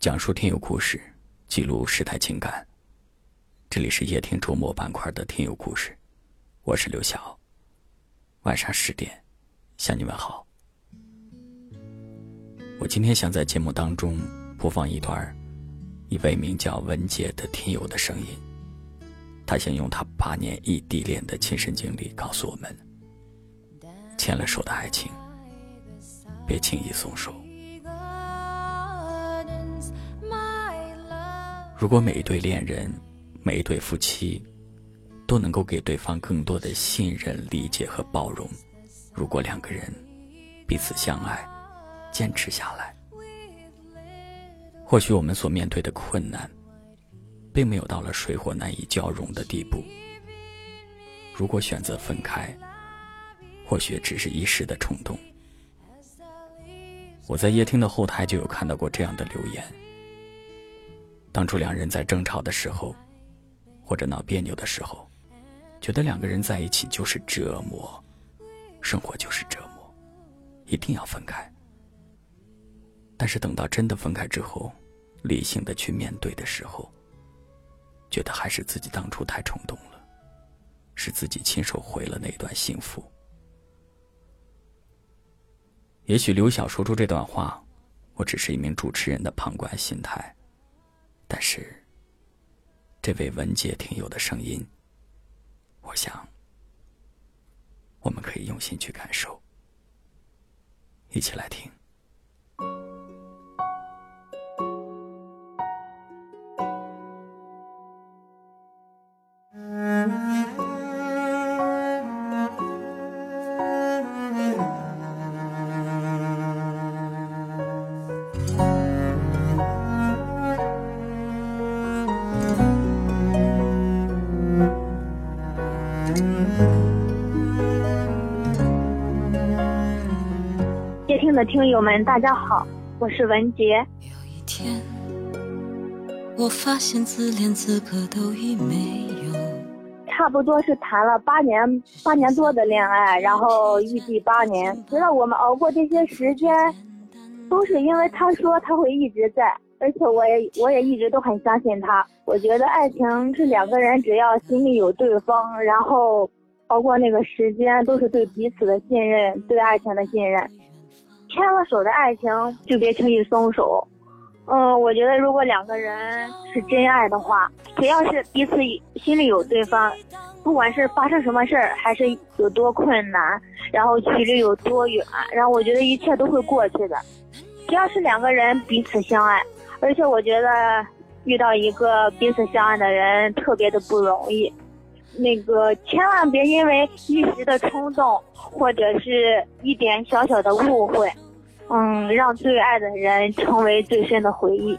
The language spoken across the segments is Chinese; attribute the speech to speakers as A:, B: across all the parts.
A: 讲述听友故事，记录时代情感。这里是夜听周末板块的听友故事，我是刘晓。晚上十点，向你们好。我今天想在节目当中播放一段一位名叫文杰的听友的声音，他想用他八年异地恋的亲身经历告诉我们：牵了手的爱情，别轻易松手。如果每一对恋人、每一对夫妻都能够给对方更多的信任、理解和包容，如果两个人彼此相爱、坚持下来，或许我们所面对的困难，并没有到了水火难以交融的地步。如果选择分开，或许只是一时的冲动。我在夜听的后台就有看到过这样的留言。当初两人在争吵的时候，或者闹别扭的时候，觉得两个人在一起就是折磨，生活就是折磨，一定要分开。但是等到真的分开之后，理性的去面对的时候，觉得还是自己当初太冲动了，是自己亲手毁了那段幸福。也许刘晓说出这段话，我只是一名主持人的旁观心态。但是，这位文杰听友的声音，我想，我们可以用心去感受，一起来听。
B: 的听友们，大家好，我是文杰。
C: 有一天，我发现自恋资格都已没有。
B: 差不多是谈了八年、八年多的恋爱，然后异地八年。觉得我们熬过这些时间，都是因为他说他会一直在，而且我也我也一直都很相信他。我觉得爱情是两个人只要心里有对方，然后熬过那个时间，都是对彼此的信任，对爱情的信任。牵了手的爱情就别轻易松手。嗯，我觉得如果两个人是真爱的话，只要是彼此心里有对方，不管是发生什么事儿，还是有多困难，然后距离有多远，然后我觉得一切都会过去的。只要是两个人彼此相爱，而且我觉得遇到一个彼此相爱的人特别的不容易。那个千万别因为一时的冲动，或者是一点小小的误会，嗯，让最爱的人成为最深的回忆。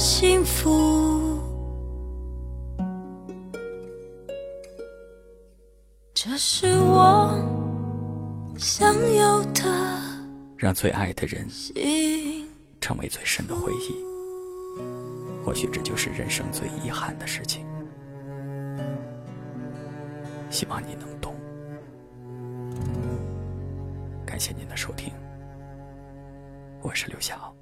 C: 幸福。这是我想要的
A: 让最爱的人
C: 幸
A: 成为最深的回忆，或许这就是人生最遗憾的事情。希望你能懂。感谢您的收听，我是刘晓。